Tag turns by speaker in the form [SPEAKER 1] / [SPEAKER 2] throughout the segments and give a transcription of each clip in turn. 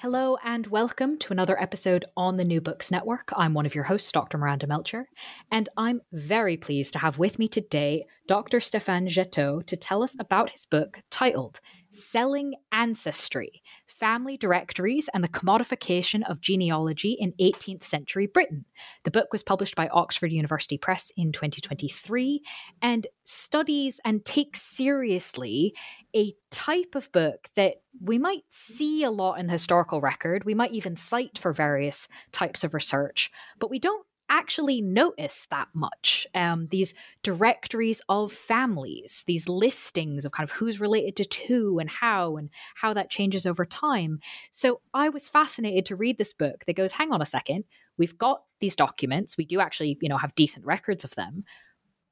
[SPEAKER 1] Hello and welcome to another episode on the New Books Network. I'm one of your hosts, Dr. Miranda Melcher, and I'm very pleased to have with me today Dr. Stéphane Jettot to tell us about his book titled Selling Ancestry Family Directories and the Commodification of Genealogy in 18th Century Britain. The book was published by Oxford University Press in 2023 and studies and takes seriously a type of book that we might see a lot in the historical record. We might even cite for various types of research, but we don't actually notice that much. Um, these directories of families, these listings of kind of who's related to who and how and how that changes over time. So I was fascinated to read this book that goes, hang on a second, we've got these documents, we do actually, you know, have decent records of them.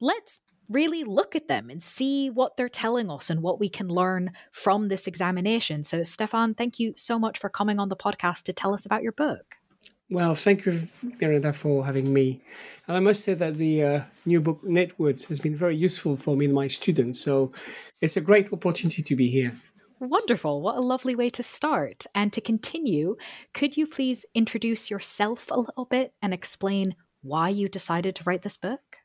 [SPEAKER 1] Let's really look at them and see what they're telling us and what we can learn from this examination. So, Stefan, thank you so much for coming on the podcast to tell us about your book.
[SPEAKER 2] Well, thank you, Miranda, for having me. And I must say that the uh, New Book Network has been very useful for me and my students. So it's a great opportunity to be here.
[SPEAKER 1] Wonderful. What a lovely way to start. And to continue, could you please introduce yourself a little bit and explain why you decided to write this book?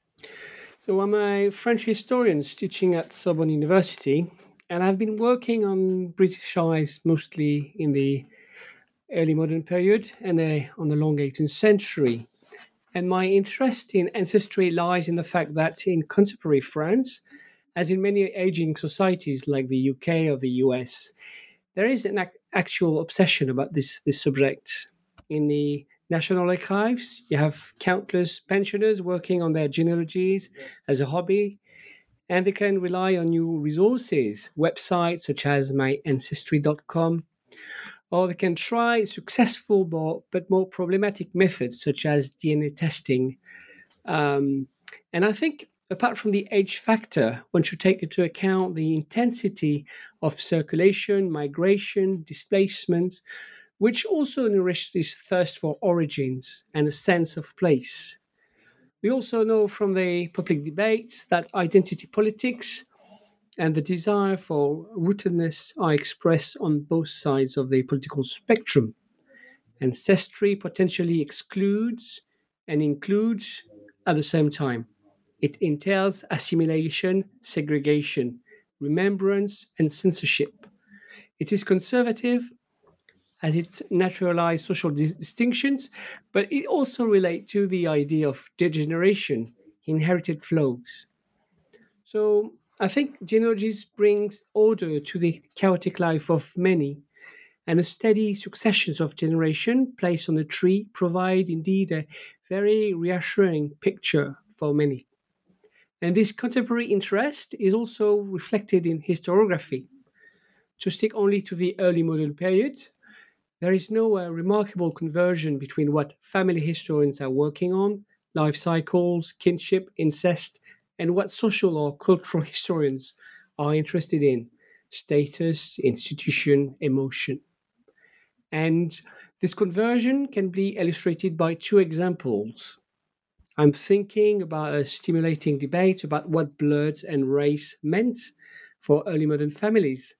[SPEAKER 2] So I'm a French historian teaching at Sorbonne University, and I've been working on British Isles mostly in the early modern period and on the long 18th century. And my interest in ancestry lies in the fact that in contemporary France, as in many aging societies like the UK or the US, there is an ac- actual obsession about this, this subject. In the National Archives, you have countless pensioners working on their genealogies as a hobby, and they can rely on new resources, websites such as myancestry.com, or they can try successful but, but more problematic methods such as DNA testing. Um, and I think, apart from the age factor, one should take into account the intensity of circulation, migration, displacement, which also nourish this thirst for origins and a sense of place. We also know from the public debates that identity politics and the desire for rootedness are expressed on both sides of the political spectrum. Ancestry potentially excludes and includes at the same time. It entails assimilation, segregation, remembrance, and censorship. It is conservative as it naturalizes social dis- distinctions, but it also relates to the idea of degeneration, inherited flows. So I think genealogies brings order to the chaotic life of many, and a steady succession of generation placed on a tree provide indeed a very reassuring picture for many. And this contemporary interest is also reflected in historiography. To stick only to the early modern period, there is no uh, remarkable conversion between what family historians are working on, life cycles, kinship, incest, and what social or cultural historians are interested in status, institution, emotion. And This conversion can be illustrated by two examples. I'm thinking about a stimulating debate about what blood and race meant for early modern families.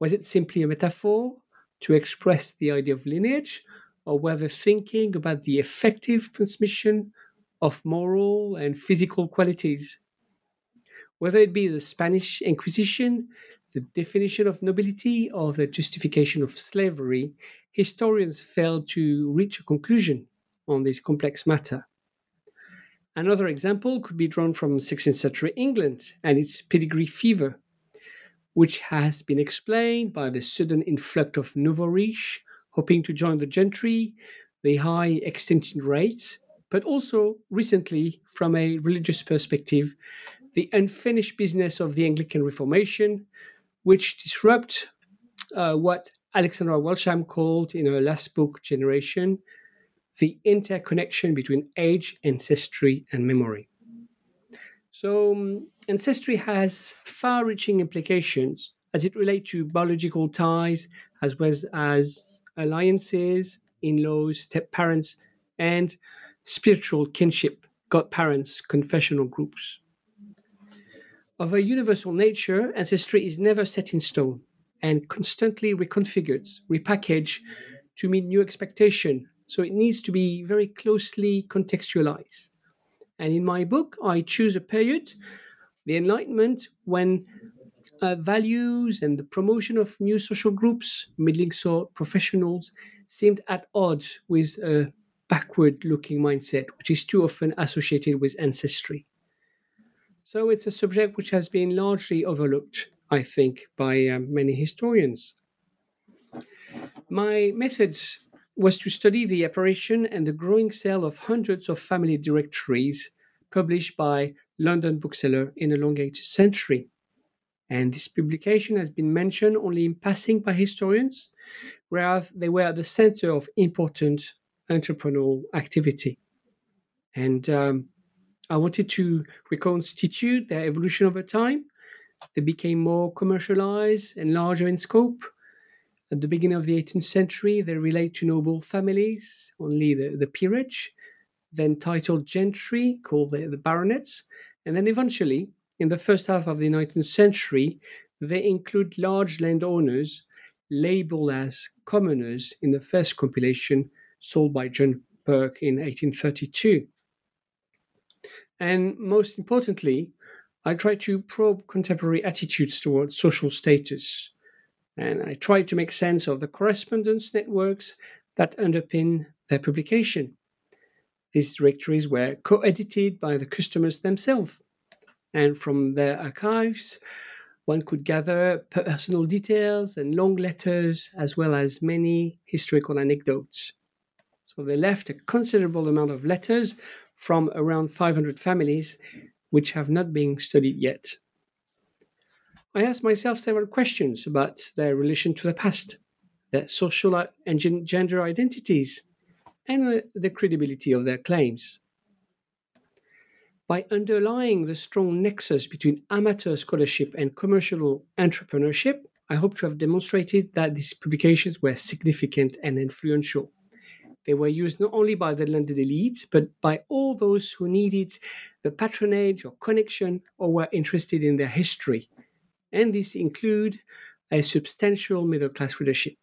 [SPEAKER 2] Was it simply a metaphor to express the idea of lineage, or were they thinking about the effective transmission of moral and physical qualities? Whether it be the Spanish Inquisition, the definition of nobility, or the justification of slavery, historians failed to reach a conclusion on this complex matter. Another example could be drawn from 16th century England and its pedigree fever, which has been explained by the sudden influx of nouveau riche hoping to join the gentry, the high extinction rates, but also recently, from a religious perspective, the unfinished business of the Anglican Reformation, which disrupt uh, what Alexandra Walsham called in her last book, Generation, the interconnection between age, ancestry, and memory. So, um, ancestry has far reaching implications as it relates to biological ties, as well as alliances, in laws, step parents, and spiritual kinship, godparents, confessional groups. Of a universal nature, ancestry is never set in stone and constantly reconfigured, repackaged to meet new expectation. So it needs to be very closely contextualized. And in my book, I choose a period, the Enlightenment, when uh, values and the promotion of new social groups, middling sort professionals, seemed at odds with a backward looking mindset, which is too often associated with ancestry. So it's a subject which has been largely overlooked, I think, by uh, many historians. My methods was to study the apparition and the growing sale of hundreds of family directories published by London bookseller in the long 18th century. And this publication has been mentioned only in passing by historians, whereas they were at the center of important entrepreneurial activity. And um, I wanted to reconstitute their evolution over time. They became more commercialized and larger in scope. At the beginning of the 18th century, they relate to noble families, only the, the peerage, then titled gentry, called the, the baronets, and then eventually in the first half of the 19th century, they include large landowners labeled as commoners in the first compilation sold by John Burke in 1832. And most importantly, I try to probe contemporary attitudes towards social status. And I try to make sense of the correspondence networks that underpin their publication. These directories were co edited by the customers themselves and from their archives, one could gather personal details and long letters, as well as many historical anecdotes. So they left a considerable amount of letters from around 500 families, which have not been studied yet. I asked myself several questions about their relation to the past, their social and gender identities, and the credibility of their claims by underlying the strong nexus between amateur scholarship and commercial entrepreneurship, I hope to have demonstrated that these publications were significant and influential. They were used not only by the landed elites, but by all those who needed the patronage or connection or were interested in their history. And these include a substantial middle class readership.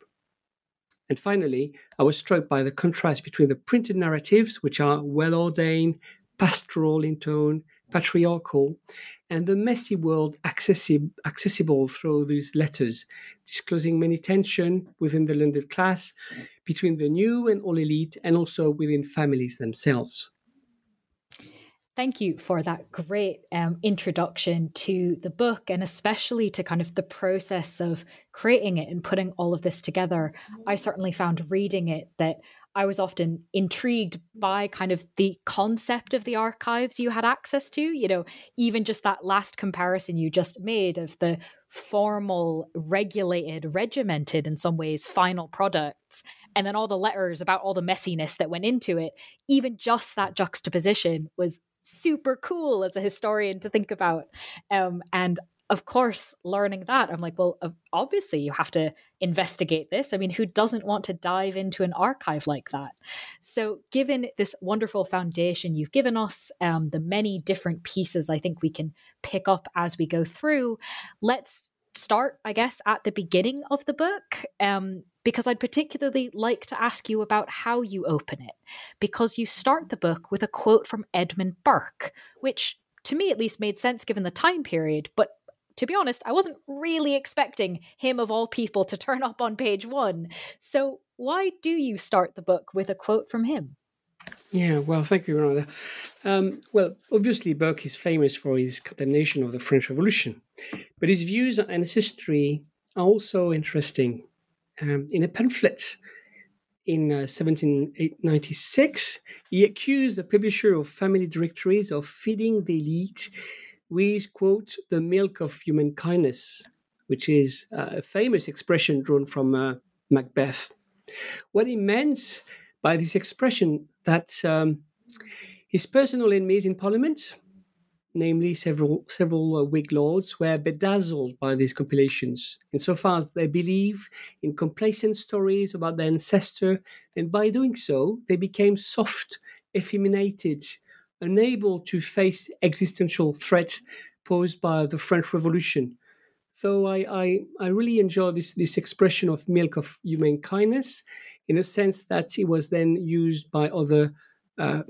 [SPEAKER 2] And finally, I was struck by the contrast between the printed narratives, which are well ordained, pastoral in tone, patriarchal, and the messy world accessi- accessible through these letters, disclosing many tension within the landed class, between the new and old elite, and also within families themselves.
[SPEAKER 1] Thank you for that great um, introduction to the book and especially to kind of the process of creating it and putting all of this together. I certainly found reading it that I was often intrigued by kind of the concept of the archives you had access to. You know, even just that last comparison you just made of the formal, regulated, regimented in some ways final products, and then all the letters about all the messiness that went into it. Even just that juxtaposition was super cool as a historian to think about. Um, and of course, learning that, I'm like, well, obviously, you have to investigate this. I mean, who doesn't want to dive into an archive like that? So, given this wonderful foundation you've given us, um, the many different pieces I think we can pick up as we go through, let's start, I guess, at the beginning of the book. Um, because I'd particularly like to ask you about how you open it, because you start the book with a quote from Edmund Burke, which to me at least made sense given the time period, but to be honest, I wasn't really expecting him of all people to turn up on page one. So, why do you start the book with a quote from him?
[SPEAKER 2] Yeah, well, thank you. Um, well, obviously, Burke is famous for his condemnation of the French Revolution, but his views and his history are also interesting. Um, in a pamphlet in uh, 1796, he accused the publisher of family directories of feeding the elite with, quote, the milk of human kindness, which is uh, a famous expression drawn from uh, Macbeth. What he meant by this expression that um, his personal enemies in Parliament, namely several several uh, Whig lords, were bedazzled by these compilations, insofar as they believe in complacent stories about their ancestor, and by doing so, they became soft, effeminated, unable to face existential threat posed by the French Revolution. So I, I, I really enjoy this, this expression of milk of human kindness in a sense that it was then used by other uh,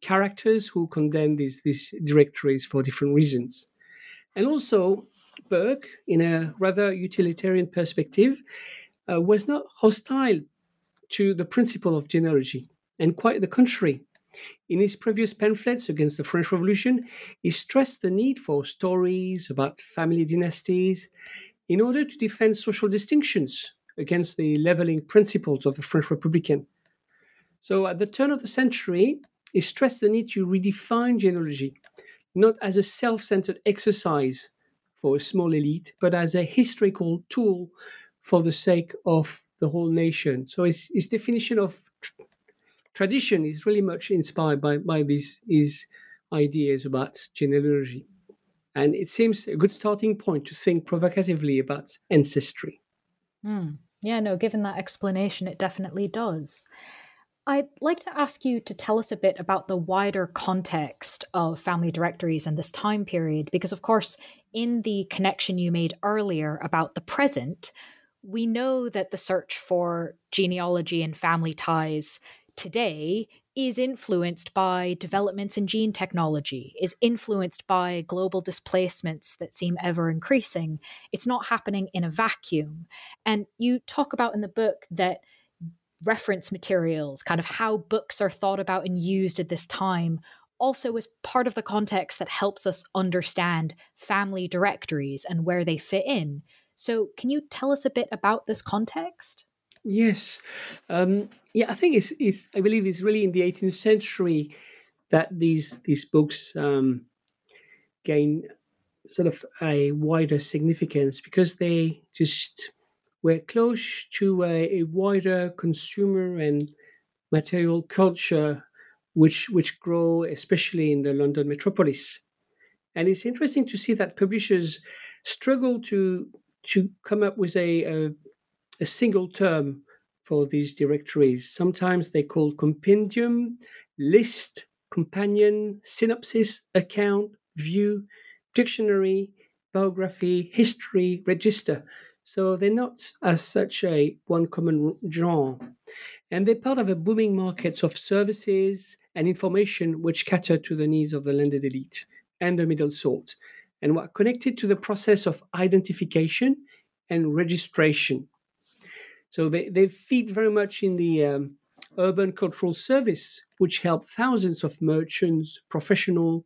[SPEAKER 2] characters who condemned these, these directories for different reasons. And also, Burke, in a rather utilitarian perspective, uh, was not hostile to the principle of genealogy, and quite the contrary. In his previous pamphlets against the French Revolution, he stressed the need for stories about family dynasties in order to defend social distinctions against the leveling principles of the French Republican. So, at the turn of the century, he stressed the need to redefine genealogy, not as a self centered exercise for a small elite, but as a historical tool for the sake of the whole nation. So, his, his definition of tradition is really much inspired by, by these his ideas about genealogy. And it seems a good starting point to think provocatively about ancestry.
[SPEAKER 1] Mm. Yeah, no, given that explanation, it definitely does. I'd like to ask you to tell us a bit about the wider context of family directories and this time period, because, of course, in the connection you made earlier about the present, we know that the search for genealogy and family ties today is influenced by developments in gene technology, is influenced by global displacements that seem ever increasing. It's not happening in a vacuum. And you talk about in the book that reference materials, kind of how books are thought about and used at this time, also is part of the context that helps us understand family directories and where they fit in. So, can you tell us a bit about this context?
[SPEAKER 2] Yes, um, yeah, I think it's, it's I believe it's really in the 18th century that these these books um, gain sort of a wider significance because they just were close to a, a wider consumer and material culture which which grow especially in the London metropolis. And it's interesting to see that publishers struggle to to come up with a, a a single term for these directories. Sometimes they call compendium, list, companion, synopsis, account, view, dictionary, biography, history, register. So they're not as such a one common genre. And they're part of a booming market of services and information which cater to the needs of the landed elite and the middle sort, and were connected to the process of identification and registration so they, they feed very much in the um, urban cultural service, which help thousands of merchants, professional,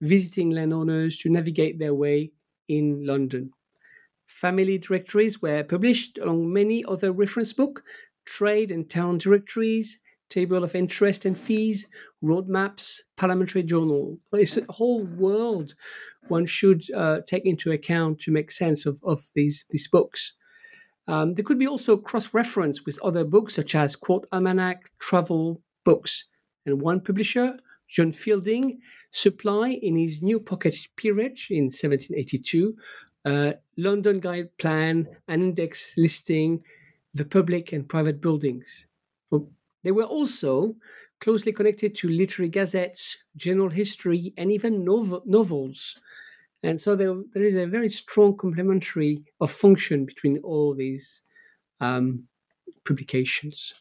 [SPEAKER 2] visiting landowners to navigate their way in London. Family directories were published along many other reference books, trade and town directories, table of interest and fees, roadmaps, parliamentary journal. It's a whole world one should uh, take into account to make sense of, of these, these books. Um, there could be also cross reference with other books such as Court Almanac, travel books. And one publisher, John Fielding, supply in his New Pocket Peerage in 1782 uh, London Guide Plan, an index listing the public and private buildings. They were also closely connected to literary gazettes, general history, and even novel, novels. And so there, there is a very strong complementary of function between all these um, publications.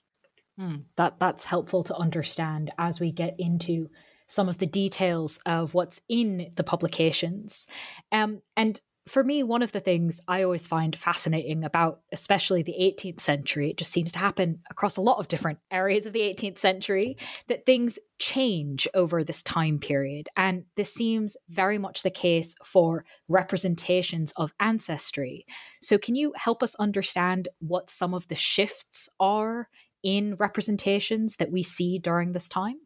[SPEAKER 1] Mm, that that's helpful to understand as we get into some of the details of what's in the publications. Um, and for me, one of the things I always find fascinating about, especially the 18th century, it just seems to happen across a lot of different areas of the 18th century, that things change over this time period. And this seems very much the case for representations of ancestry. So, can you help us understand what some of the shifts are in representations that we see during this time?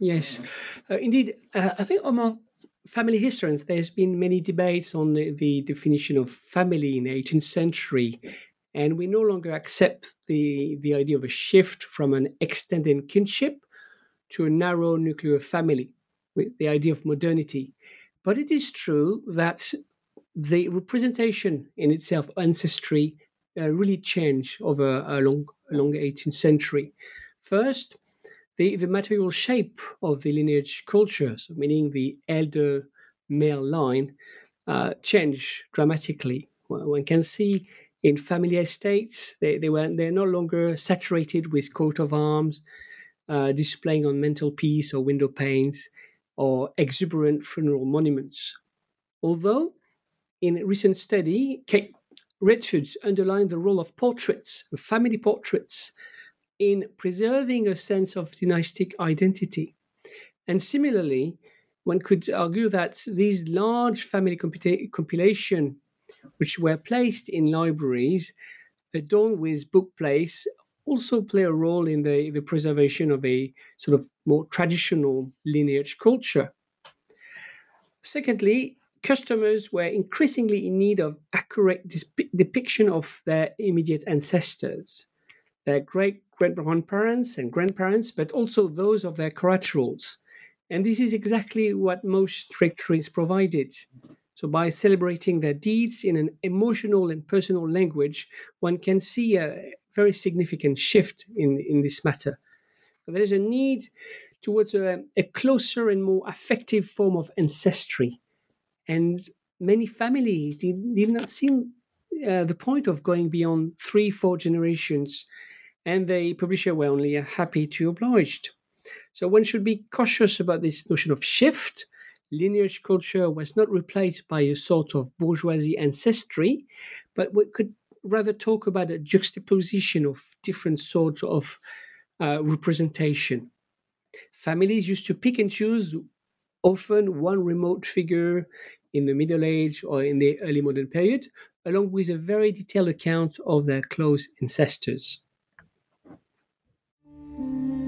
[SPEAKER 2] Yes, uh, indeed. Uh, I think among family historians, there's been many debates on the, the, definition of family in the 18th century, and we no longer accept the the idea of a shift from an extended kinship to a narrow nuclear family, with the idea of modernity. But it is true that the representation in itself, ancestry, uh, really changed over a long, a long 18th century. First, the, the material shape of the lineage culture, so meaning the elder male line, uh, changed dramatically. One can see in family estates, they, they were they're no longer saturated with coat of arms, uh, displaying on mantelpiece or window panes, or exuberant funeral monuments. Although, in a recent study, Kate Retford underlined the role of portraits, family portraits, in preserving a sense of dynastic identity. And similarly, one could argue that these large family compilation, which were placed in libraries, adorned with bookplates, also play a role in the, the preservation of a sort of more traditional lineage culture. Secondly, customers were increasingly in need of accurate depiction of their immediate ancestors, their great grandparents and grandparents, but also those of their collaterals. And this is exactly what most directories provided. So, by celebrating their deeds in an emotional and personal language, one can see a very significant shift in, in this matter. There is a need towards a, a closer and more affective form of ancestry. And many families did, did not see uh, the point of going beyond three, four generations and the publisher were only happy to oblige. So one should be cautious about this notion of shift. Lineage culture was not replaced by a sort of bourgeoisie ancestry, but we could rather talk about a juxtaposition of different sorts of uh, representation. Families used to pick and choose often one remote figure in the Middle Age or in the early modern period, along with a very detailed account of their close ancestors.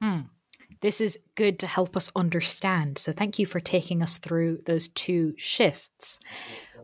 [SPEAKER 1] Hmm. This is good to help us understand. So, thank you for taking us through those two shifts.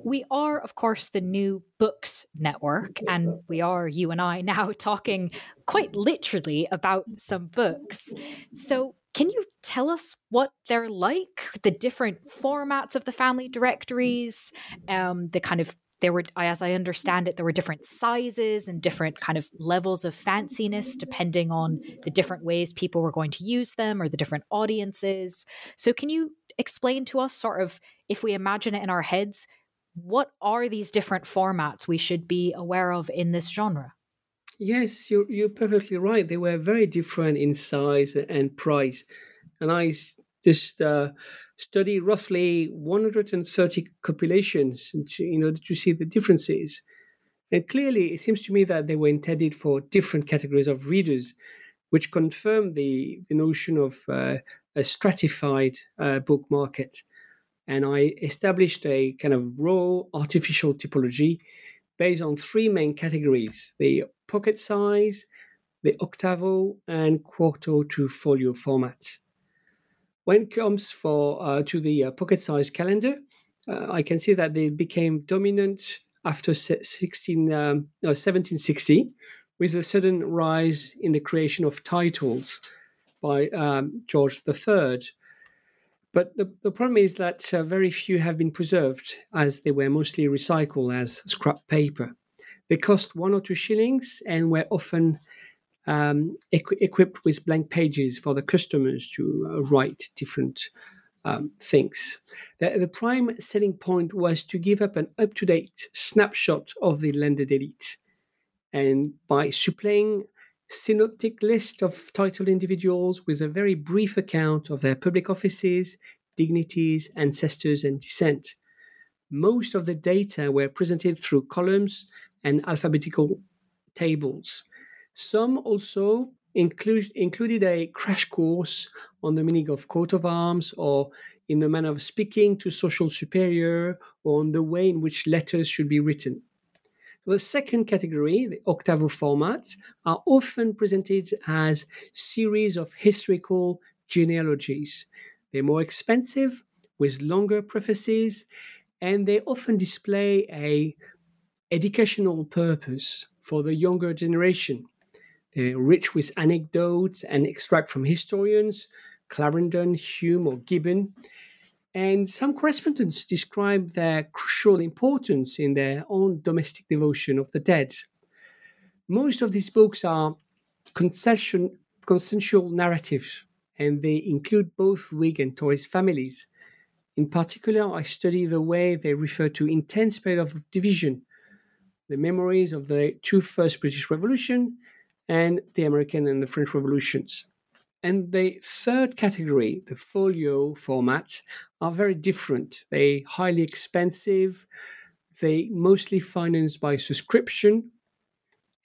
[SPEAKER 1] We are, of course, the new books network, and we are, you and I, now talking quite literally about some books. So, can you tell us what they're like? The different formats of the family directories, um, the kind of there were as i understand it there were different sizes and different kind of levels of fanciness depending on the different ways people were going to use them or the different audiences so can you explain to us sort of if we imagine it in our heads what are these different formats we should be aware of in this genre?
[SPEAKER 2] Yes, you're, you're perfectly right. They were very different in size and price. And I just uh, studied roughly 130 compilations in order to see the differences. And clearly, it seems to me that they were intended for different categories of readers, which confirm the, the notion of uh, a stratified uh, book market. And I established a kind of raw artificial typology based on three main categories the pocket size, the octavo, and quarto to folio formats. When it comes for uh, to the uh, pocket size calendar, uh, I can see that they became dominant after 16, um, no, 1760, with a sudden rise in the creation of titles by um, George III. But the, the problem is that uh, very few have been preserved, as they were mostly recycled as scrap paper. They cost one or two shillings and were often um, equ- equipped with blank pages for the customers to uh, write different um, things. The, the, prime selling point was to give up an up to date snapshot of the landed elite. And by supplying synoptic list of titled individuals with a very brief account of their public offices, dignities, ancestors, and descent. Most of the data were presented through columns and alphabetical tables. Some also include, included a crash course on the meaning of coat of arms or in the manner of speaking to social superior or on the way in which letters should be written. The second category, the octavo formats, are often presented as series of historical genealogies. They're more expensive, with longer prefaces, and they often display a educational purpose for the younger generation. They're rich with anecdotes and extract from historians, Clarendon, Hume, or Gibbon. And some correspondents describe their crucial importance in their own domestic devotion of the dead. Most of these books are consensual narratives, and they include both Whig and Tory families. In particular, I study the way they refer to intense period of division, the memories of the two first British Revolution and the American and the French Revolutions. And the third category, the folio formats, are very different. They highly expensive, they mostly financed by subscription,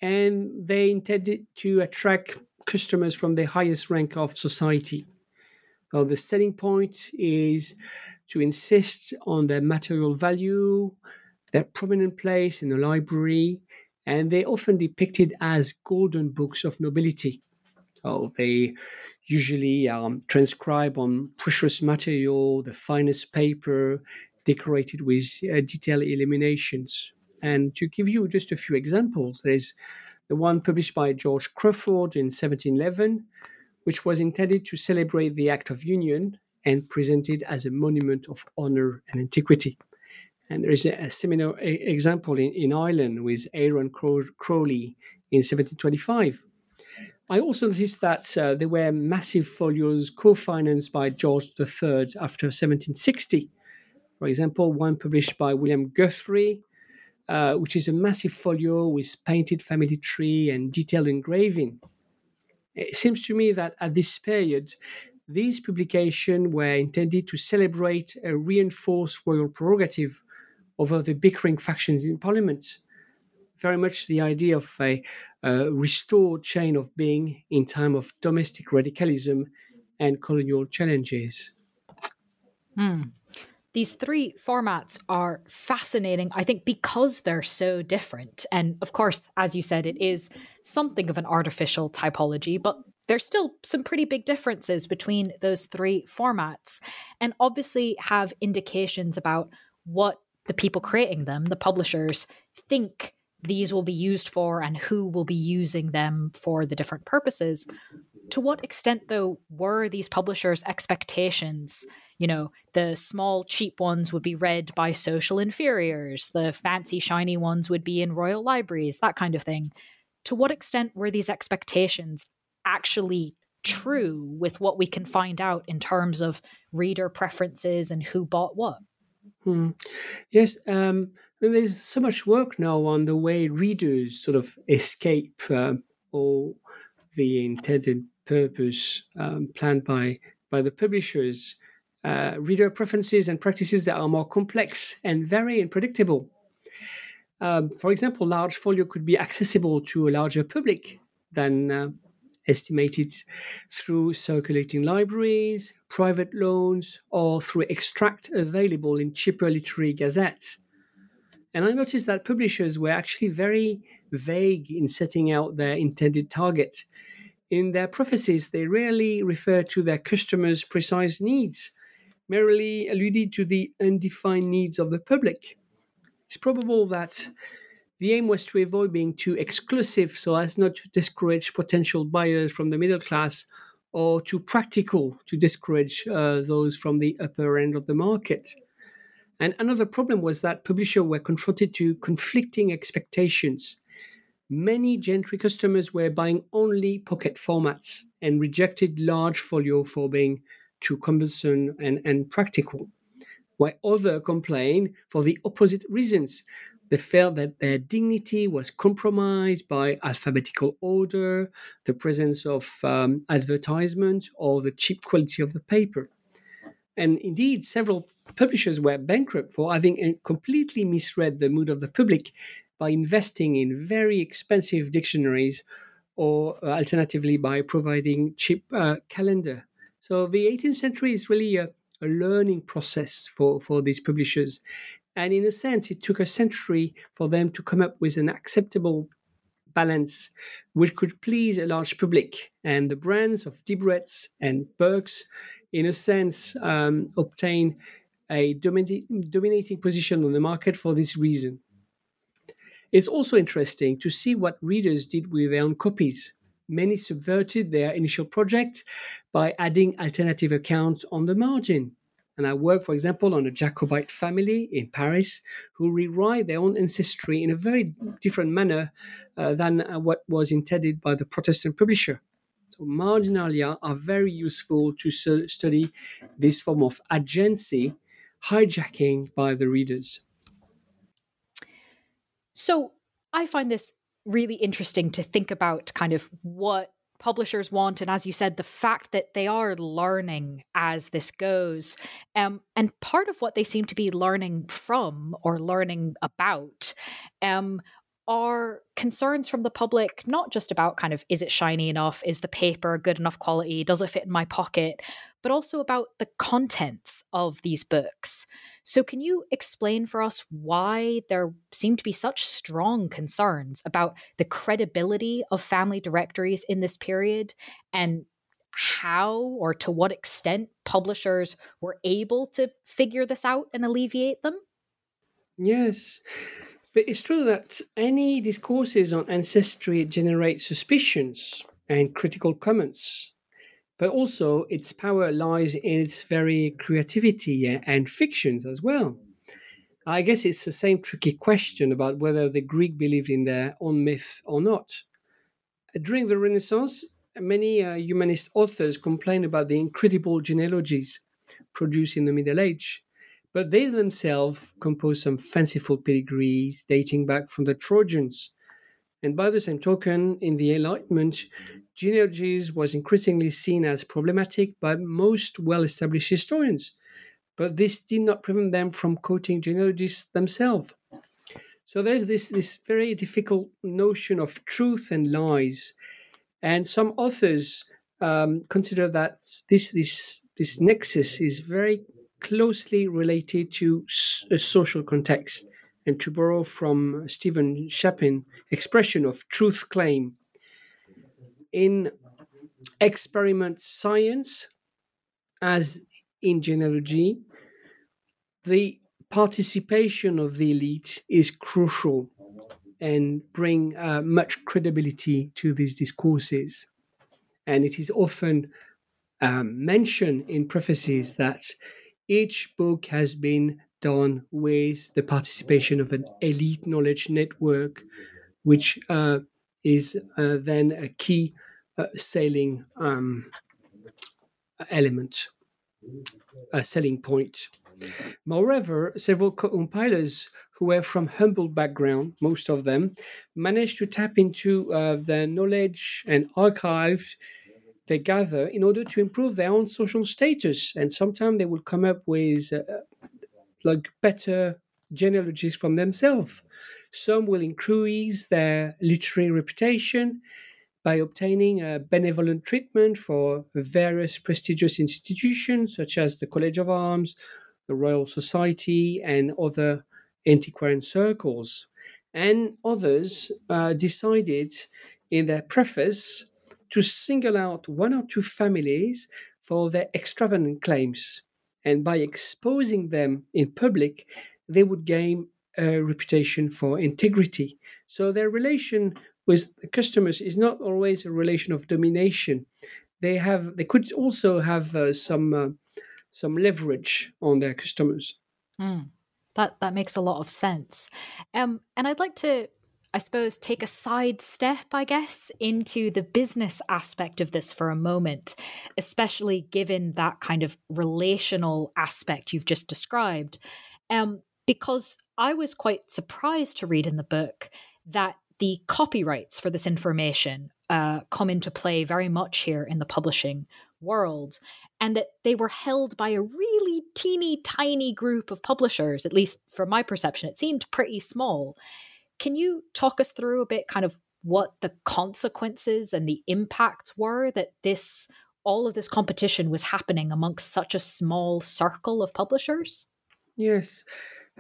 [SPEAKER 2] and they intended to attract customers from the highest rank of society. Well, the selling point is to insist on their material value, their prominent place in the library, and they're often depicted as golden books of nobility. So they usually um, transcribe on precious material, the finest paper, decorated with uh, detailed illuminations. And to give you just a few examples, there's the one published by George Crawford in 1711, which was intended to celebrate the Act of Union and presented as a monument of honor and antiquity. And there is a, a similar a, example in, in Ireland with Aaron Crossly in 1725. I also noticed that uh, there were massive folios co financed by George III after 1760. For example, one published by William Guthrie, uh, which is a massive folio with painted family tree and detailed engraving. It seems to me that at this period, these publications were intended to celebrate a reinforced royal prerogative over the bickering factions in Parliament. Very much the idea of a, a restored chain of being in time of domestic radicalism and colonial challenges.
[SPEAKER 1] Hmm. These three formats are fascinating, I think, because they're so different. And of course, as you said, it is something of an artificial typology, but there's still some pretty big differences between those three formats, and obviously have indications about what the people creating them, the publishers, think these will be used for and who will be using them for the different purposes. To what extent, though, were these publishers' expectations? You know, the small, cheap ones would be read by social inferiors, the fancy, shiny ones would be in royal libraries, that kind of thing. To what extent were these expectations actually true with what we can find out in terms of reader preferences and who bought what?
[SPEAKER 2] Hmm. Yes, um, there's so much work now on the way readers sort of escape uh, all the intended purpose um, planned by by the publishers. Uh, reader preferences and practices that are more complex and very unpredictable. Um, for example, large folio could be accessible to a larger public than uh, estimated through circulating libraries, private loans, or through extract available in cheaper literary gazettes. And I noticed that publishers were actually very vague in setting out their intended target. In their prophecies, they rarely refer to their customers' precise needs, merely alluded to the undefined needs of the public. It's probable that the aim was to avoid being too exclusive so as not to discourage potential buyers from the middle class or too practical to discourage uh, those from the upper end of the market. And another problem was that publishers were confronted to conflicting expectations. Many gentry customers were buying only pocket formats and rejected large folio for being too cumbersome and, and practical, while others complained for the opposite reasons. They felt that their dignity was compromised by alphabetical order, the presence of um, advertisement, or the cheap quality of the paper. And indeed, several publishers were bankrupt for having uh, completely misread the mood of the public by investing in very expensive dictionaries or uh, alternatively by providing cheap uh, calendar. So the 18th century is really a, a learning process for, for these publishers. And in a sense, it took a century for them to come up with an acceptable balance which could please a large public. And the brands of Debrett's and Burke's, in a sense, um, obtain a dominating position on the market for this reason. It's also interesting to see what readers did with their own copies. Many subverted their initial project by adding alternative accounts on the margin. And I work, for example, on a Jacobite family in Paris who rewrite their own ancestry in a very different manner uh, than uh, what was intended by the Protestant publisher. So marginalia are very useful to study this form of agency hijacking by the readers.
[SPEAKER 1] So I find this really interesting to think about kind of what publishers want and as you said the fact that they are learning as this goes um, and part of what they seem to be learning from or learning about um, are concerns from the public not just about kind of is it shiny enough? Is the paper good enough quality? Does it fit in my pocket but also about the contents of these books. So can you explain for us why there seem to be such strong concerns about the credibility of family directories in this period and how or to what extent publishers were able to figure this out and alleviate them?
[SPEAKER 2] Yes. But it's true that any discourses on ancestry generate suspicions and critical comments. But also, its power lies in its very creativity and fictions as well. I guess it's the same tricky question about whether the Greek believed in their own myth or not. During the Renaissance, many uh, humanist authors complained about the incredible genealogies produced in the Middle Age but they themselves composed some fanciful pedigrees dating back from the Trojans. And by the same token, in the Enlightenment, genealogies was increasingly seen as problematic by most well established historians. But this did not prevent them from quoting genealogies themselves. So there's this, this very difficult notion of truth and lies. And some authors um, consider that this, this, this nexus is very closely related to a social context. And to borrow from Steven Shapin, expression of truth claim. In experiment science, as in genealogy, the participation of the elite is crucial and bring uh, much credibility to these discourses. And it is often um, mentioned in prophecies that each book has been done with the participation of an elite knowledge network, which uh, is uh, then a key uh, selling um, element. a selling point. Moreover, several compilers who were from humble background, most of them, managed to tap into uh, the knowledge and archive they gather in order to improve their own social status. And sometimes they will come up with uh, like better genealogies from themselves. Some will increase their literary reputation by obtaining a benevolent treatment for various prestigious institutions such as the College of Arms, the Royal Society, and other antiquarian circles. And others uh, decided in their preface to single out one or two families for their extravagant claims. And by exposing them in public, they would gain a reputation for integrity. So their relation with customers is not always a relation of domination. They have they could also have uh, some uh, some leverage on their customers.
[SPEAKER 1] Mm, that that makes a lot of sense. Um, and I'd like to I suppose, take a side step, I guess, into the business aspect of this for a moment, especially given that kind of relational aspect you've just described. Um, because I was quite surprised to read in the book that the copyrights for this information uh, come into play very much here in the publishing world, and that they were held by a really teeny tiny group of publishers, at least from my perception, it seemed pretty small. Can you talk us through a bit kind of what the consequences and the impacts were that this all of this competition was happening amongst such a small circle of publishers?
[SPEAKER 2] Yes.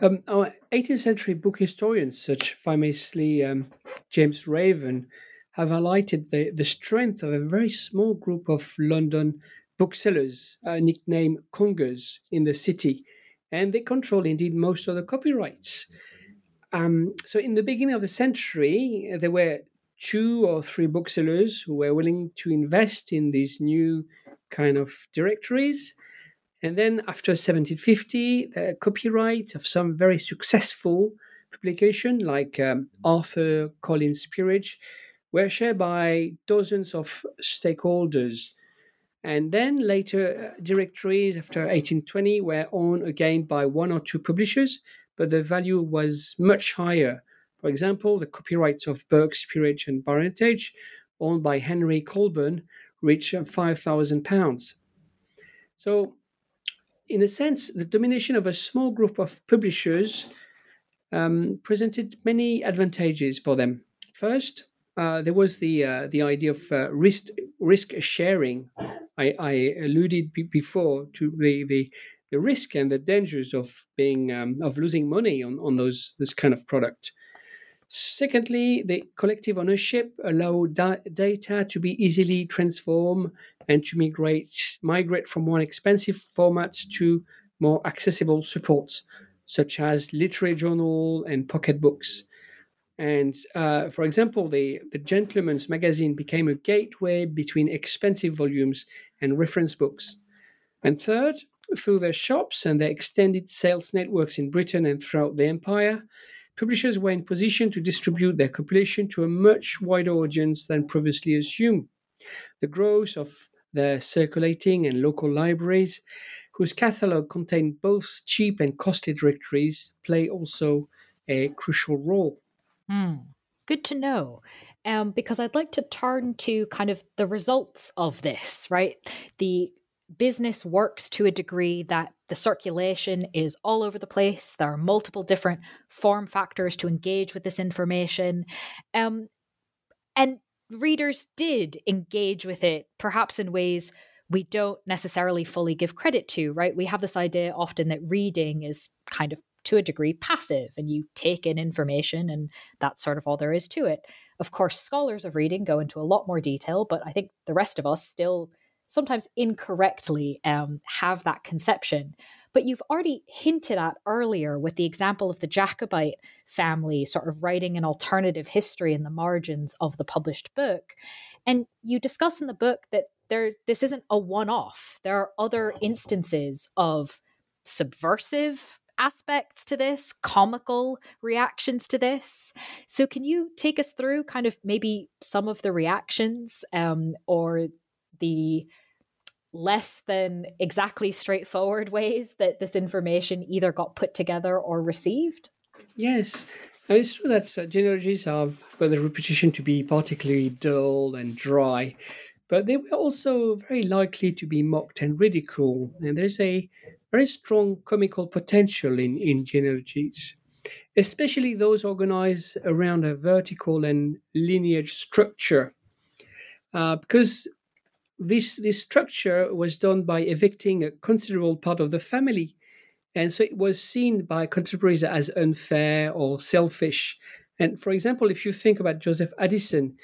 [SPEAKER 2] Um, our 18th century book historians, such famously um, James Raven, have highlighted the, the strength of a very small group of London booksellers, uh, nicknamed Congers, in the city. And they control indeed most of the copyrights. Um, so, in the beginning of the century, there were two or three booksellers who were willing to invest in these new kind of directories. And then after 1750, the copyright of some very successful publication like um, Arthur Collins Peerage were shared by dozens of stakeholders. And then later, uh, directories after 1820 were owned again by one or two publishers, but the value was much higher. For example, the copyrights of Burke's Peerage and Baronetage, owned by Henry Colburn, reached £5,000. So, in a sense, the domination of a small group of publishers um, presented many advantages for them. First, uh, there was the uh, the idea of uh, risk risk sharing. I, I alluded b- before to the, the the risk and the dangers of being um, of losing money on, on those this kind of product. Secondly, the collective ownership allow da- data to be easily transformed and to migrate migrate from one expensive format to more accessible supports, such as literary journal and pocketbooks. And uh, for example, the, the Gentleman's Magazine became a gateway between expensive volumes and reference books. And third, through their shops and their extended sales networks in Britain and throughout the empire, publishers were in position to distribute their compilation to a much wider audience than previously assumed. The growth of their circulating and local libraries, whose catalogue contained both cheap and costly directories, play also a crucial role.
[SPEAKER 1] Mm, good to know. Um, because I'd like to turn to kind of the results of this, right? The business works to a degree that the circulation is all over the place. There are multiple different form factors to engage with this information. Um, and readers did engage with it, perhaps in ways we don't necessarily fully give credit to, right? We have this idea often that reading is kind of to a degree passive and you take in information and that's sort of all there is to it. Of course, scholars of reading go into a lot more detail, but I think the rest of us still sometimes incorrectly um, have that conception. But you've already hinted at earlier with the example of the Jacobite family sort of writing an alternative history in the margins of the published book. And you discuss in the book that there this isn't a one-off. There are other instances of subversive aspects to this, comical reactions to this. So, can you take us through kind of maybe some of the reactions um, or the less than exactly straightforward ways that this information either got put together or received?
[SPEAKER 2] Yes. it's true that uh, genealogies have got the reputation to be particularly dull and dry, but they were also very likely to be mocked and ridiculed. And there's a very strong comical potential in, in genealogies, especially those organized around a vertical and lineage structure. Uh, because this this structure was done by evicting a considerable part of the family. And so it was seen by contemporaries as unfair or selfish. And for example if you think about joseph addison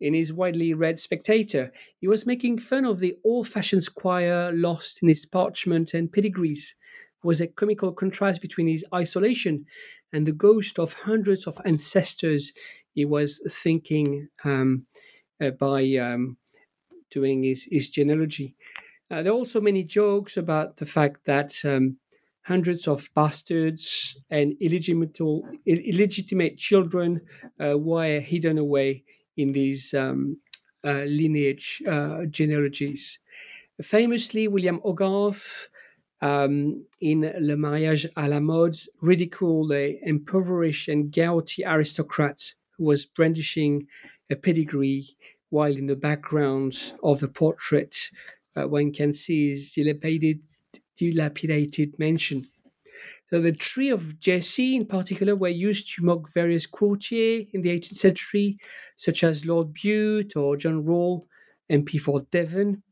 [SPEAKER 2] in his widely read spectator he was making fun of the old-fashioned squire lost in his parchment and pedigrees. Was a comical contrast between his isolation and the ghost of hundreds of ancestors he was thinking um, uh, by um, doing is, his genealogy. Uh, there are also many jokes about the fact that um, hundreds of bastards and illegitimate, illegitimate children uh, were hidden away in these um, uh, lineage uh, genealogies. Famously, William Hogarth um, in Le Mariage à la Mode ridiculed the impoverished and gouty aristocrats who was brandishing a pedigree while in the background of the portrait, uh, one can see his dilapidated, dilapidated mansion. So the tree of Jesse, in particular, were used to mock various courtiers in the 18th century, such as Lord Bute or John Rolle, MP for Devon,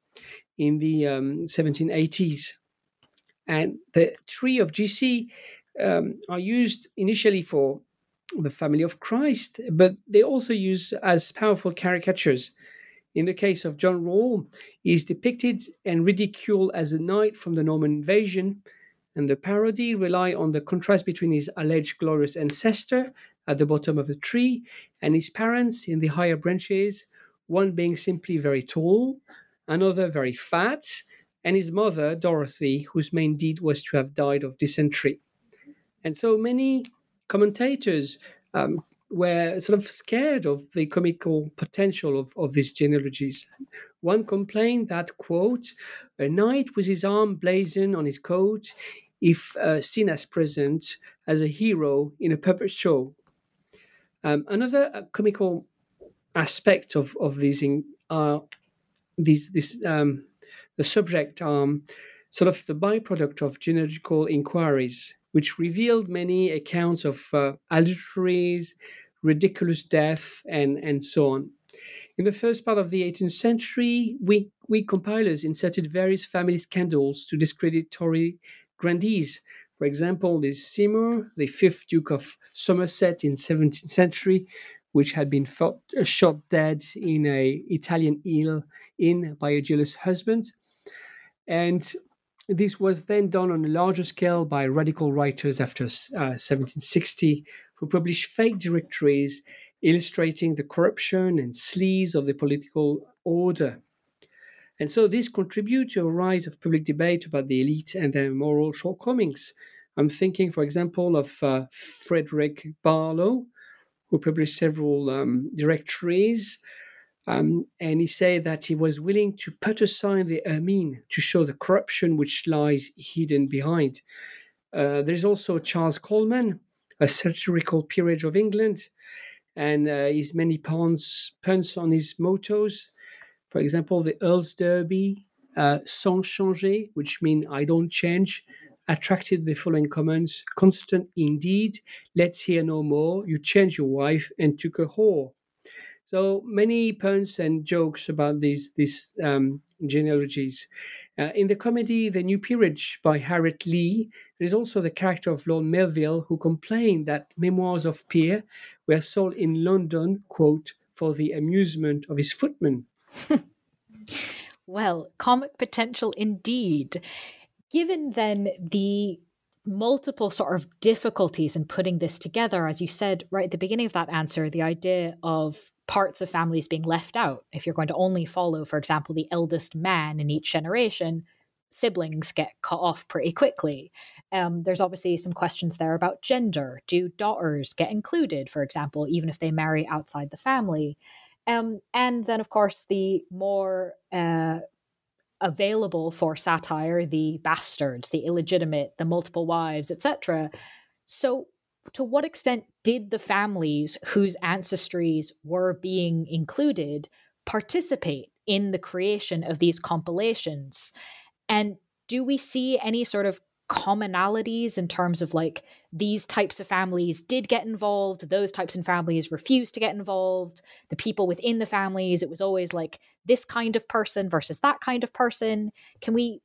[SPEAKER 2] in the um, 1780s. And the tree of Jesse um, are used initially for the family of Christ, but they also use as powerful caricatures. In the case of John Rolle, he is depicted and ridiculed as a knight from the Norman invasion, and the parody rely on the contrast between his alleged glorious ancestor at the bottom of the tree and his parents in the higher branches, one being simply very tall, another very fat, and his mother, Dorothy, whose main deed was to have died of dysentery. And so many commentators um, were sort of scared of the comical potential of, of these genealogies. One complained that, quote, a knight with his arm blazoned on his coat, if uh, seen as present as a hero in a puppet show. Um, another uh, comical aspect of, of these in, uh, these this um, the subject um, sort of the byproduct of genealogical inquiries which revealed many accounts of uh, adulteries, ridiculous death, and, and so on. In the first part of the 18th century, we, we compilers inserted various family scandals to discredit Tory grandees. For example, there's Seymour, the fifth Duke of Somerset in 17th century, which had been fought, uh, shot dead in a Italian eel inn by a jealous husband. And this was then done on a larger scale by radical writers after uh, 1760 who published fake directories illustrating the corruption and sleaze of the political order. And so this contributed to a rise of public debate about the elite and their moral shortcomings. I'm thinking, for example, of uh, Frederick Barlow, who published several um, directories um, and he said that he was willing to put aside the ermine to show the corruption which lies hidden behind. Uh, there's also Charles Coleman, a satirical peerage of England, and uh, his many puns, puns on his mottos. For example, the Earl's Derby, uh, sans changer, which means I don't change, attracted the following comments Constant indeed, let's hear no more. You changed your wife and took a whore. So many puns and jokes about these these um, genealogies. Uh, in the comedy The New Peerage by Harriet Lee, there is also the character of Lord Melville who complained that memoirs of Peer were sold in London, quote, for the amusement of his footmen.
[SPEAKER 1] well, comic potential indeed. Given then the multiple sort of difficulties in putting this together, as you said right at the beginning of that answer, the idea of parts of families being left out. If you're going to only follow, for example, the eldest man in each generation, siblings get cut off pretty quickly. Um, there's obviously some questions there about gender. Do daughters get included, for example, even if they marry outside the family? Um, and then, of course, the more uh, available for satire the bastards, the illegitimate, the multiple wives, etc. So, to what extent did the families whose ancestries were being included participate in the creation of these compilations? And do we see any sort of commonalities in terms of like these types of families did get involved, those types of families refused to get involved, the people within the families, it was always like this kind of person versus that kind of person. Can we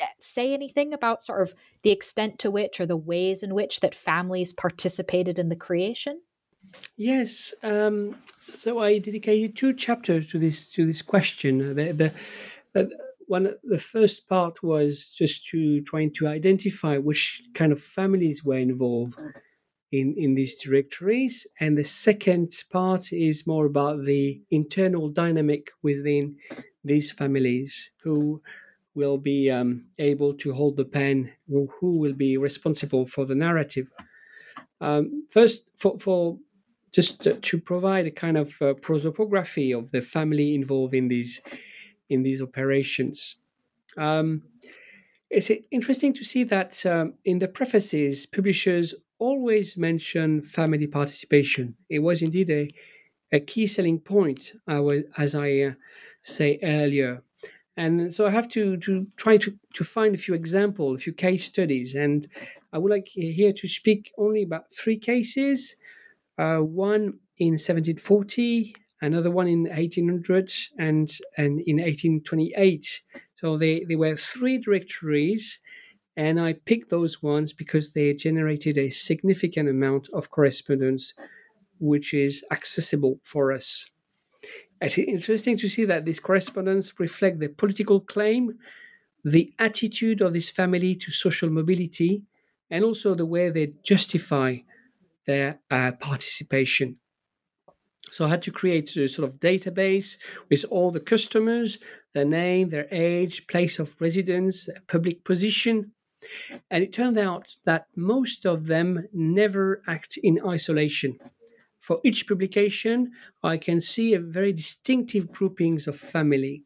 [SPEAKER 1] eh, say anything about sort of the extent to which or the ways in which that families participated in the creation?
[SPEAKER 2] Yes. Um, so I dedicated two chapters to this to this question. The, the, the one the first part was just to trying to identify which kind of families were involved in in these directories. And the second part is more about the internal dynamic within these families who will be um, able to hold the pen who will be responsible for the narrative. Um, first for, for just to provide a kind of uh, prosopography of the family involved in these in these operations. Um, it's interesting to see that um, in the prefaces, publishers always mention family participation. It was indeed a, a key selling point, uh, as I uh, say earlier. And so I have to, to try to, to find a few examples, a few case studies. And I would like here to speak only about three cases. Uh, one in 1740, another one in 1800 and, and in 1828. So they, they were three directories, and I picked those ones because they generated a significant amount of correspondence, which is accessible for us. It's interesting to see that this correspondence reflects the political claim, the attitude of this family to social mobility, and also the way they justify their uh, participation. So I had to create a sort of database with all the customers, their name, their age, place of residence, public position. And it turned out that most of them never act in isolation. For each publication, I can see a very distinctive groupings of family.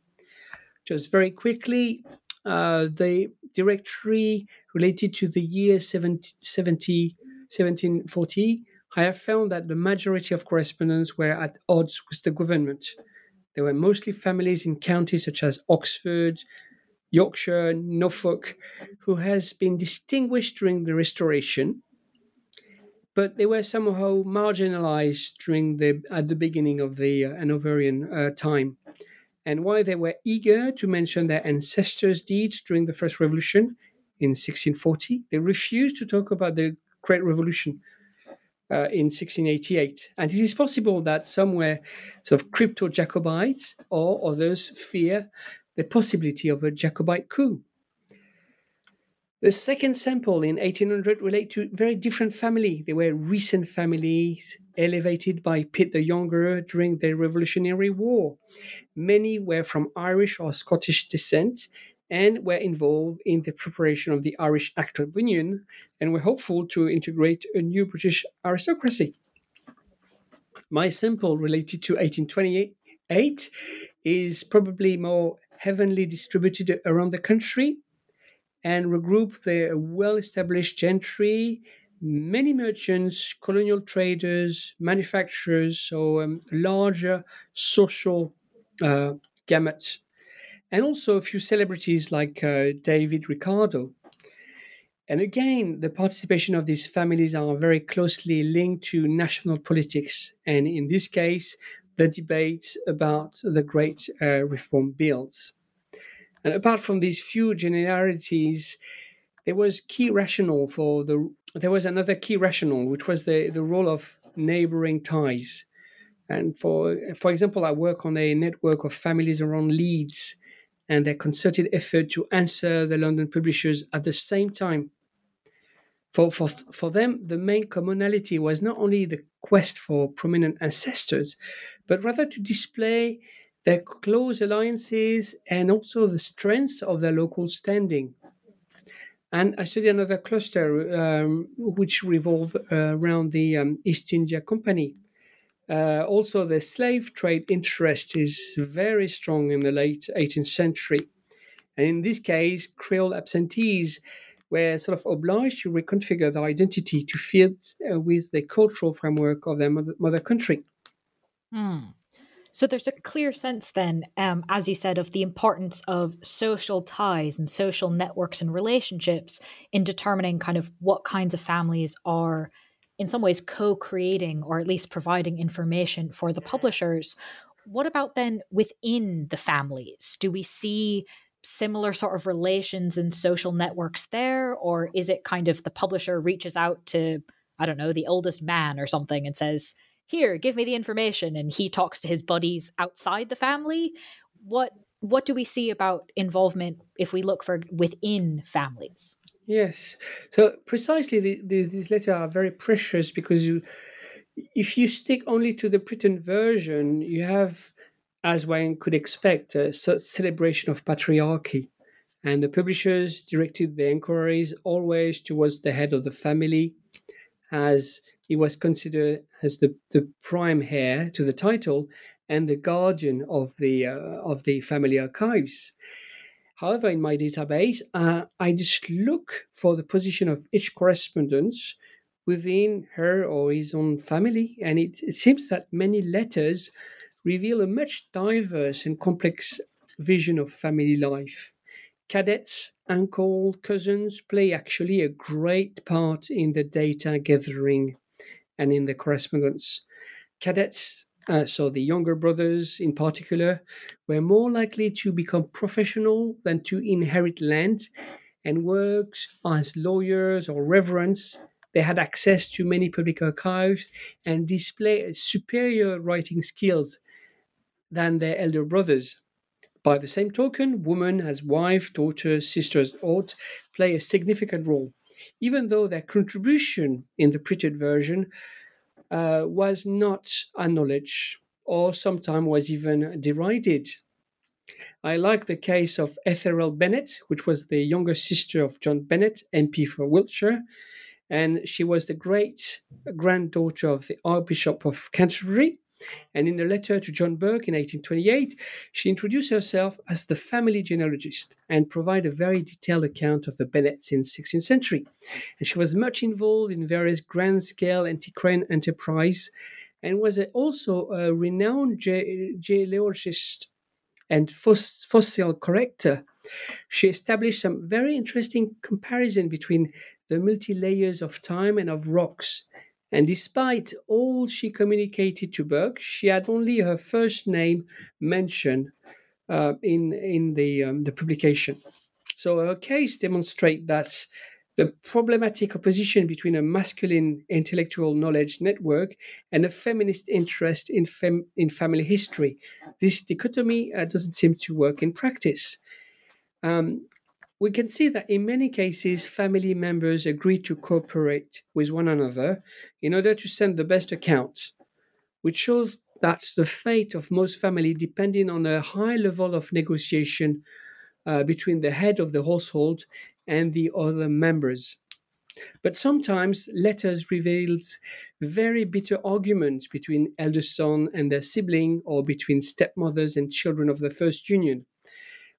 [SPEAKER 2] Just very quickly, uh, the directory related to the year 70, 70 1740 I have found that the majority of correspondents were at odds with the government. They were mostly families in counties such as Oxford, Yorkshire, Norfolk, who has been distinguished during the Restoration, but they were somehow marginalized during the at the beginning of the uh, Hanoverian uh, time. And while they were eager to mention their ancestors' deeds during the First Revolution in 1640, they refused to talk about the Great Revolution uh, in 1688. And it is possible that somewhere, sort of crypto Jacobites or others fear the possibility of a Jacobite coup. The second sample in 1800 relate to very different family. They were recent families elevated by Pitt the Younger during the Revolutionary War. Many were from Irish or Scottish descent, and were involved in the preparation of the Irish Act of Union and were hopeful to integrate a new British aristocracy. My sample related to 1828 is probably more heavily distributed around the country and regroup the well established gentry, many merchants, colonial traders, manufacturers, so um, larger social uh, gamut and also a few celebrities like uh, David Ricardo. And again, the participation of these families are very closely linked to national politics, and in this case, the debates about the great uh, reform bills. And apart from these few generalities, there was key rationale for the. There was another key rationale, which was the, the role of neighboring ties. And for for example, I work on a network of families around Leeds, and their concerted effort to answer the London publishers at the same time. For, for, for them, the main commonality was not only the quest for prominent ancestors, but rather to display their close alliances and also the strengths of their local standing. And I studied another cluster um, which revolved uh, around the um, East India Company, uh, also, the slave trade interest is very strong in the late 18th century. And in this case, Creole absentees were sort of obliged to reconfigure their identity to fit uh, with the cultural framework of their mother, mother country.
[SPEAKER 1] Hmm. So there's a clear sense then, um, as you said, of the importance of social ties and social networks and relationships in determining kind of what kinds of families are in some ways co-creating or at least providing information for the mm-hmm. publishers. What about then within the families? Do we see similar sort of relations and social networks there? Or is it kind of the publisher reaches out to, I don't know, the oldest man or something and says, Here, give me the information, and he talks to his buddies outside the family? What what do we see about involvement if we look for within families?
[SPEAKER 2] Yes. So precisely, the, the, these letters are very precious because you, if you stick only to the printed version, you have as one could expect, a celebration of patriarchy. And the publishers directed their inquiries always towards the head of the family, as he was considered as the, the prime heir to the title and the guardian of the uh, of the family archives. However, in my database, uh, I just look for the position of each correspondent within her or his own family, and it, it seems that many letters reveal a much diverse and complex vision of family life. Cadets, uncle, cousins play actually a great part in the data gathering and in the correspondence. Cadets, uh, so the younger brothers in particular, were more likely to become professional than to inherit land and works as lawyers or reverends. They had access to many public archives and display superior writing skills than their elder brothers. By the same token, women as wife, daughter, sisters ought play a significant role, even though their contribution in the printed version uh, was not acknowledged or sometimes was even derided. I like the case of Ethel Benett, which was the younger sister of John Benett, MP for Wiltshire, and she was the great granddaughter of the Archbishop of Canterbury, and in a letter to John Burke in 1828, she introduced herself as the family genealogist and provided a very detailed account of the Benetts in the 16th century. And she was much involved in various grand scale antiquarian enterprise and was also a renowned ge- geologist and fossil corrector. She established some very interesting comparison between the multi layers of time and of rocks and despite all she communicated to Burke, she had only her first name mentioned uh, in in the um, the publication. So her case demonstrates that the problematic opposition between a masculine intellectual knowledge network and a feminist interest in fem- in family history. This dichotomy uh, doesn't seem to work in practice. Um, we can see that in many cases, family members agree to cooperate with one another in order to send the best accounts, which shows that's the fate of most families depending on a high level of negotiation uh, between the head of the household and the other members. But sometimes letters reveals very bitter arguments between elder son and their sibling or between stepmothers and children of the first union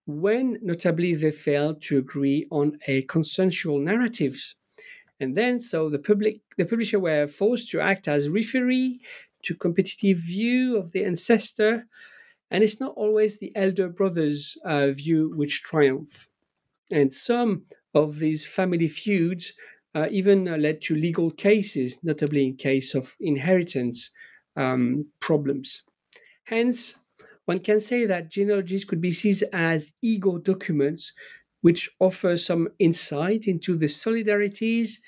[SPEAKER 2] when notably they failed to agree on a consensual narrative. And then, so the public, the publisher were forced to act as referee to competitive view of the ancestor, and it's not always the elder brother's uh, view which triumph. And some of these family feuds uh, even uh, led to legal cases, notably in case of inheritance um, problems. Hence, one can say that genealogies could be seen as ego documents which offer some insight into the solidarities,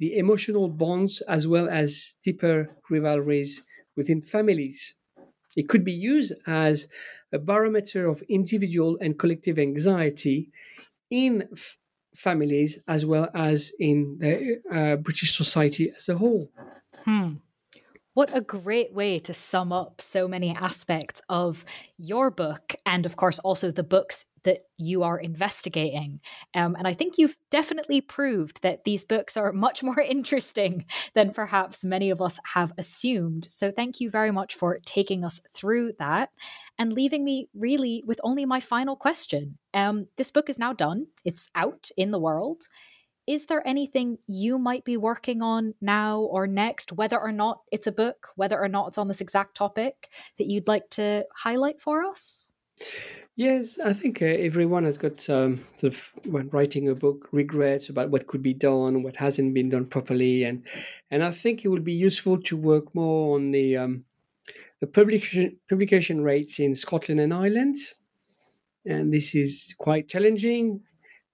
[SPEAKER 2] the emotional bonds, as well as deeper rivalries within families. It could be used as a barometer of individual and collective anxiety in f- families as well as in the uh, British society as a whole.
[SPEAKER 1] Hmm. What a great way to sum up so many aspects of your book and, of course, also the books, that you are investigating. Um, and I think you've definitely proved that these books are much more interesting than perhaps many of us have assumed. So thank you very much for taking us through that and leaving me really with only my final question. Um, this book is now done, it's out in the world is there anything you might be working on now or next, whether or not it's a book, whether or not it's on this exact topic, that you'd like to highlight for us?
[SPEAKER 2] Yes, I think uh, everyone has got um, sort of when writing a book regrets about what could be done, what hasn't been done properly, and and I think it would be useful to work more on the um, the publication publication rates in Scotland and Ireland, and this is quite challenging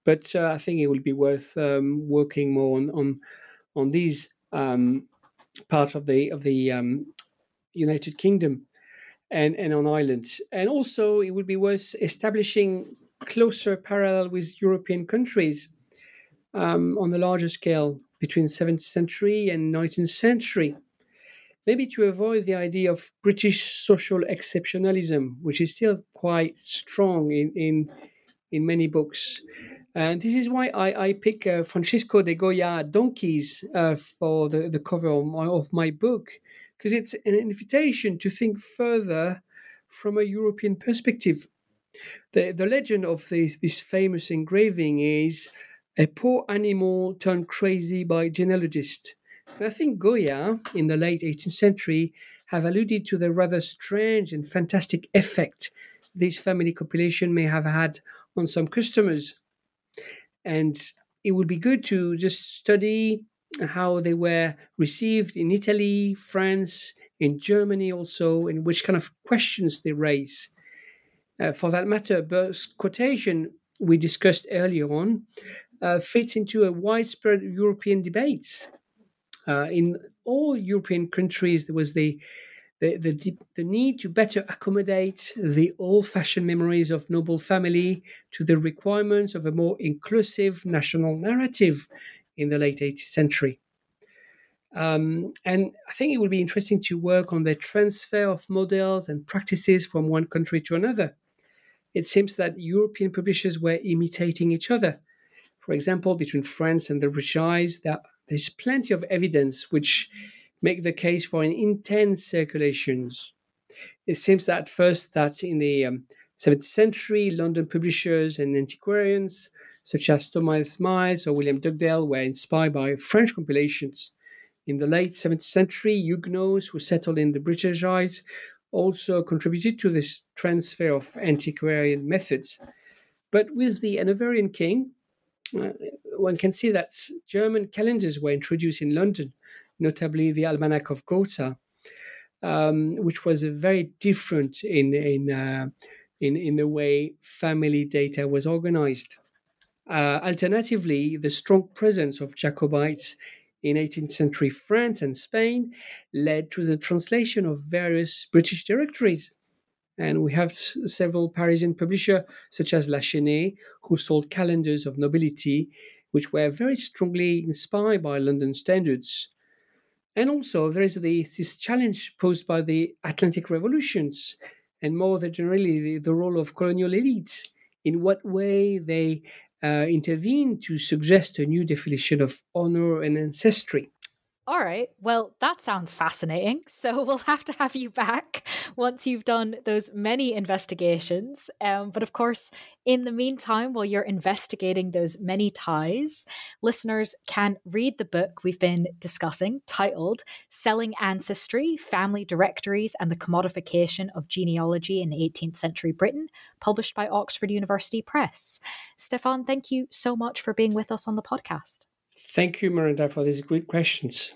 [SPEAKER 2] but uh, I think it will be worth um, working more on on, on these um, parts of the of the um, United Kingdom and and on Ireland, and also it would be worth establishing closer parallel with European countries um, on a larger scale between 7th century and 19th century. Maybe to avoid the idea of British social exceptionalism, which is still quite strong in, in, in many books. And this is why I, I pick uh, Francisco de Goya Donkeys uh, for the, the cover of my, of my book, because it's an invitation to think further from a European perspective. The, the legend of this, this famous engraving is a poor animal turned crazy by genealogist. And I think Goya, in the late 18th century, have alluded to the rather strange and fantastic effect this family compilation may have had on some customers and it would be good to just study how they were received in Italy, France, in Germany also, and which kind of questions they raise. Uh, for that matter, Burke's quotation we discussed earlier on uh, fits into a widespread European debate. Uh, in all European countries, there was the the, the, the need to better accommodate the old fashioned memories of noble family to the requirements of a more inclusive national narrative in the late 18th century. Um, and I think it would be interesting to work on the transfer of models and practices from one country to another. It seems that European publishers were imitating each other. For example, between France and the British there's plenty of evidence which make the case for an intense circulations. It seems at first that in the um, 17th century, London publishers and antiquarians such as Thomas Milles or William Dugdale were inspired by French compilations. In the late 17th century, Huguenots who settled in the British Isles also contributed to this transfer of antiquarian methods. But with the Hanoverian king, uh, one can see that German calendars were introduced in London notably the Almanac of Gotha, um, which was very different in in, uh, in in the way family data was organized. Uh, alternatively, the strong presence of Jacobites in 18th century France and Spain led to the translation of various British directories. And we have s- several Parisian publishers, such as La who sold calendars of nobility, which were very strongly inspired by London standards. And also, there is the, this challenge posed by the Atlantic revolutions and more generally the, the role of colonial elites, in what way they uh, intervene to suggest a new definition of honor and ancestry.
[SPEAKER 1] All right. Well, that sounds fascinating. So we'll have to have you back once you've done those many investigations. Um, but of course, in the meantime, while you're investigating those many ties, listeners can read the book we've been discussing titled Selling Ancestry Family Directories and the Commodification of Genealogy in 18th Century Britain, published by Oxford University Press. Stéphane, thank you so much for being with us on the podcast.
[SPEAKER 2] Thank you, Miranda, for these great questions.